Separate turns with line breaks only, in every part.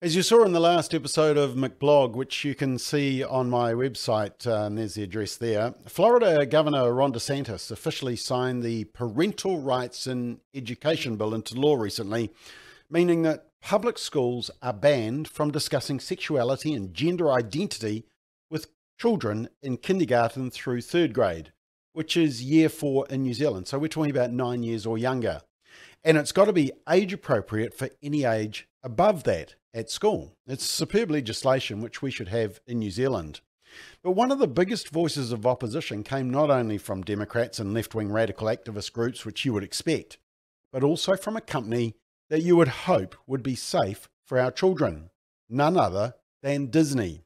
As you saw in the last episode of McBlog, which you can see on my website, uh, and there's the address there, Florida Governor Ron DeSantis officially signed the Parental Rights in Education Bill into law recently, meaning that public schools are banned from discussing sexuality and gender identity with children in kindergarten through third grade, which is year four in New Zealand. So we're talking about nine years or younger. And it's got to be age appropriate for any age above that at school. It's superb legislation which we should have in New Zealand. But one of the biggest voices of opposition came not only from Democrats and left wing radical activist groups, which you would expect, but also from a company that you would hope would be safe for our children, none other than Disney.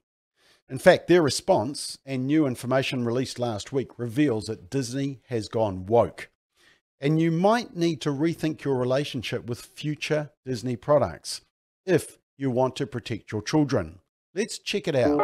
In fact, their response and new information released last week reveals that Disney has gone woke. And you might need to rethink your relationship with future Disney products if you want to protect your children. Let's check it out.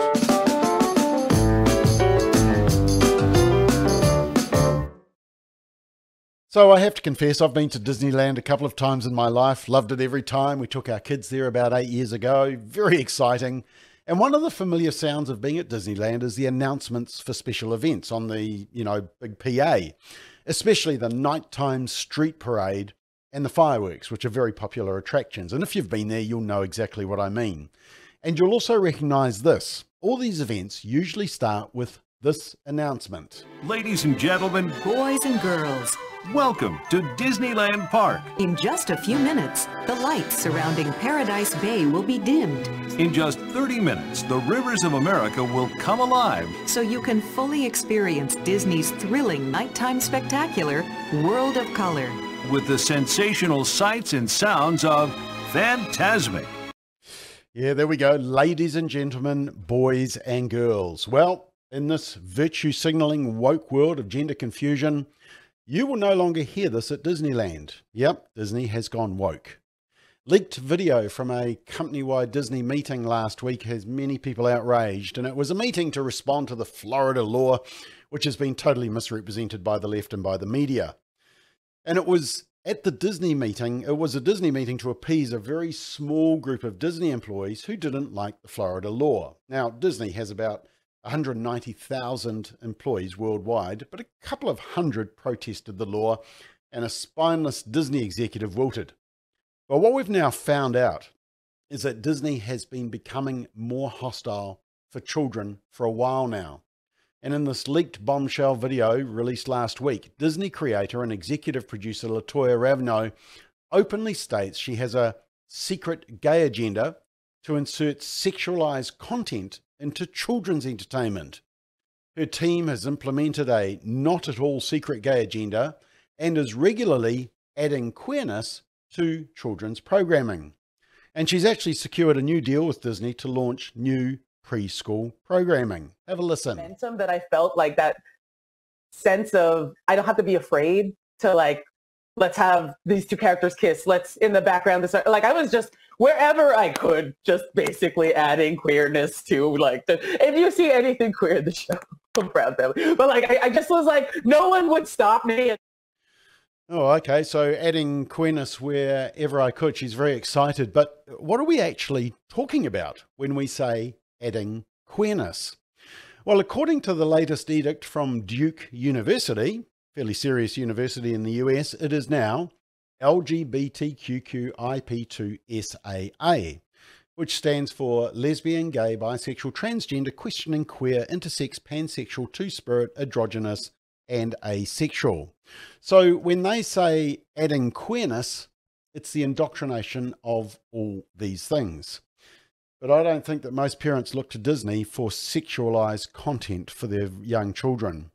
So I have to confess, I've been to Disneyland a couple of times in my life, loved it every time. We took our kids there about eight years ago. Very exciting. And one of the familiar sounds of being at Disneyland is the announcements for special events on the, you know, big PA, especially the nighttime street parade and the fireworks, which are very popular attractions. And if you've been there, you'll know exactly what I mean. And you'll also recognize this. All these events usually start with this announcement.
Ladies and gentlemen,
boys and girls,
welcome to Disneyland Park.
In just a few minutes, the lights surrounding Paradise Bay will be dimmed.
In just 30 minutes, the rivers of America will come alive.
So you can fully experience Disney's thrilling nighttime spectacular, World of Color
with the sensational sights and sounds of Fantasmic.
Yeah, there we go. Ladies and gentlemen, boys and girls. Well, in this virtue signaling woke world of gender confusion, you will no longer hear this at Disneyland. Yep, Disney has gone woke. Leaked video from a company wide Disney meeting last week has many people outraged, and it was a meeting to respond to the Florida law, which has been totally misrepresented by the left and by the media. And it was at the Disney meeting, it was a Disney meeting to appease a very small group of Disney employees who didn't like the Florida law. Now, Disney has about 190,000 employees worldwide, but a couple of hundred protested the law and a spineless Disney executive wilted. But what we've now found out is that Disney has been becoming more hostile for children for a while now. And in this leaked bombshell video released last week, Disney creator and executive producer Latoya Raveneau openly states she has a secret gay agenda to insert sexualized content into children's entertainment. Her team has implemented a not at all secret gay agenda and is regularly adding queerness to children's programming. And she's actually secured a new deal with Disney to launch new preschool programming. Have a listen.
Momentum that I felt like that sense of I don't have to be afraid to like let's have these two characters kiss. Let's in the background this like I was just wherever I could just basically adding queerness to like the if you see anything queer in the show, I'm proud of them. But like I, I just was like no one would stop me.
Oh, okay. So adding queerness wherever I could. She's very excited. But what are we actually talking about when we say adding queerness. Well, according to the latest edict from Duke University, fairly serious university in the US, it is now LGBTQIP2SAA, which stands for lesbian, gay, bisexual, transgender, questioning, queer, intersex, pansexual, two spirit, androgynous, and asexual. So when they say adding queerness, it's the indoctrination of all these things. But I don't think that most parents look to Disney for sexualized content for their young children.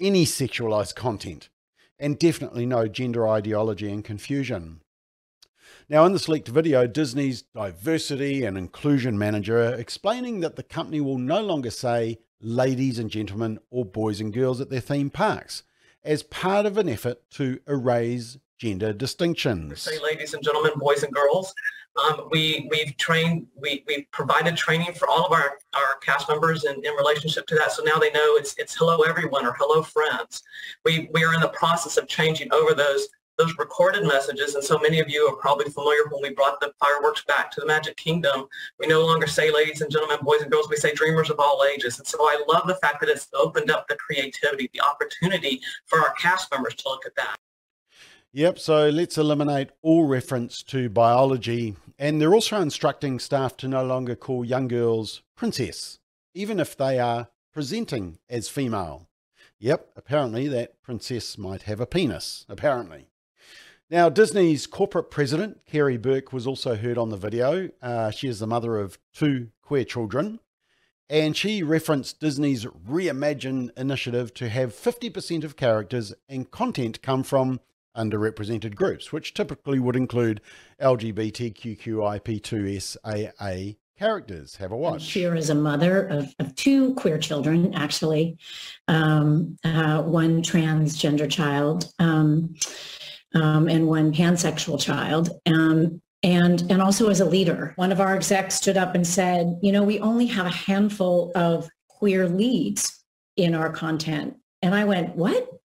Any sexualized content, and definitely no gender ideology and confusion. Now, in this leaked video, Disney's diversity and inclusion manager explaining that the company will no longer say ladies and gentlemen or boys and girls at their theme parks as part of an effort to erase gender distinctions.
Say ladies and gentlemen, boys and girls. Um, we, we've trained, we, we've provided training for all of our, our cast members in, in relationship to that. So now they know it's, it's hello everyone or hello friends. We, we are in the process of changing over those, those recorded messages. And so many of you are probably familiar when we brought the fireworks back to the Magic Kingdom. We no longer say ladies and gentlemen, boys and girls. We say dreamers of all ages. And so I love the fact that it's opened up the creativity, the opportunity for our cast members to look at that.
Yep, so let's eliminate all reference to biology. And they're also instructing staff to no longer call young girls princess, even if they are presenting as female. Yep, apparently that princess might have a penis, apparently. Now, Disney's corporate president, Karey Burke, was also heard on the video. Uh, she is the mother of two queer children. And she referenced Disney's Reimagine initiative to have 50% of characters and content come from underrepresented groups, which typically would include LGBTQIP2SAA characters. Have a watch.
Here is a mother of, of two queer children, actually, um, uh, one transgender child um, um, and one pansexual child. Um, and, and also as a leader, one of our execs stood up and said, you know, we only have a handful of queer leads in our content. And I went, what?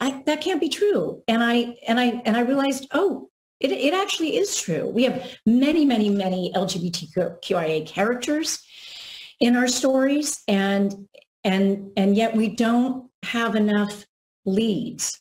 I, that can't be true. And I, and I, and I realized, oh, it, it actually is true. We have many, many, many LGBTQIA characters in our stories, and and and yet we don't have enough leads.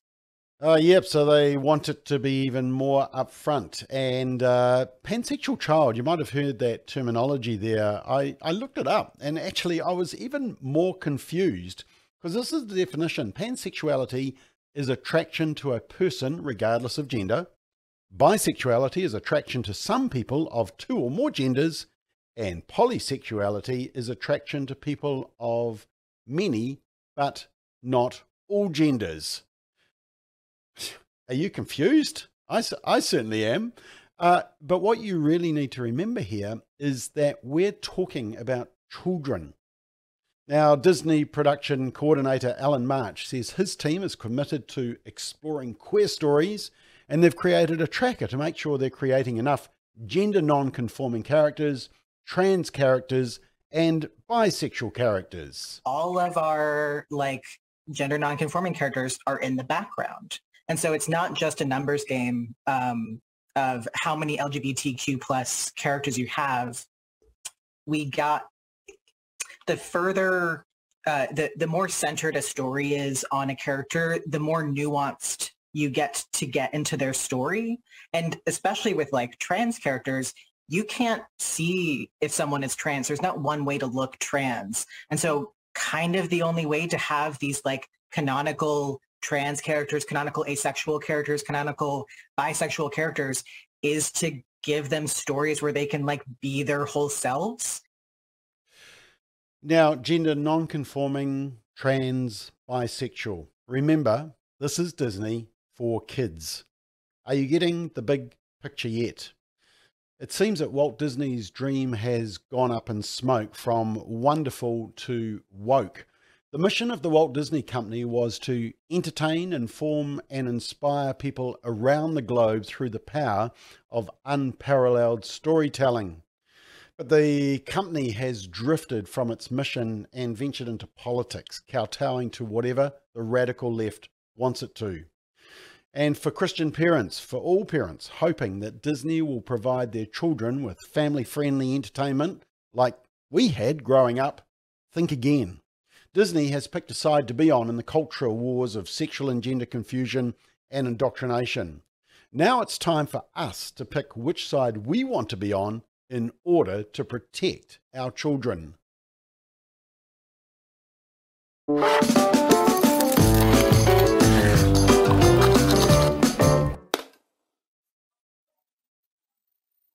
Uh, yep, so they want it to be even more upfront. And uh, pansexual child, you might have heard that terminology there. I, I looked it up, and actually, I was even more confused because this is the definition pansexuality is attraction to a person, regardless of gender, Bisexuality is attraction to some people of two or more genders, and polysexuality is attraction to people of many, but not all genders. Are you confused? I, I certainly am. Uh, but what you really need to remember here is that we're talking about children. Now, Disney production coordinator Allen March says his team is committed to exploring queer stories and they've created a tracker to make sure they're creating enough gender non-conforming characters, trans characters, and bisexual characters.
All of our like gender non-conforming characters are in the background. And so it's not just a numbers game um, of how many LGBTQ plus characters you have. We got the further, uh, the, the more centered a story is on a character, the more nuanced you get to get into their story. And especially with like trans characters, you can't see if someone is trans. There's not one way to look trans. And so kind of the only way to have these like canonical trans characters, canonical asexual characters, canonical bisexual characters is to give them stories where they can like be their whole selves.
Now, gender non-conforming, trans, bisexual. Remember, this is Disney for kids. Are you getting the big picture yet? It seems that Walt Disney's dream has gone up in smoke from wonderful to woke. The mission of the Walt Disney Company was to entertain, inform, and inspire people around the globe through the power of unparalleled storytelling. But the company has drifted from its mission and ventured into politics, kowtowing to whatever the radical left wants it to and for Christian parents, for all parents, hoping that Disney will provide their children with family friendly entertainment like we had growing up, think again. Disney has picked a side to be on in the cultural wars of sexual and gender confusion and indoctrination. Now it's time for us to pick which side we want to be on in order to protect our children.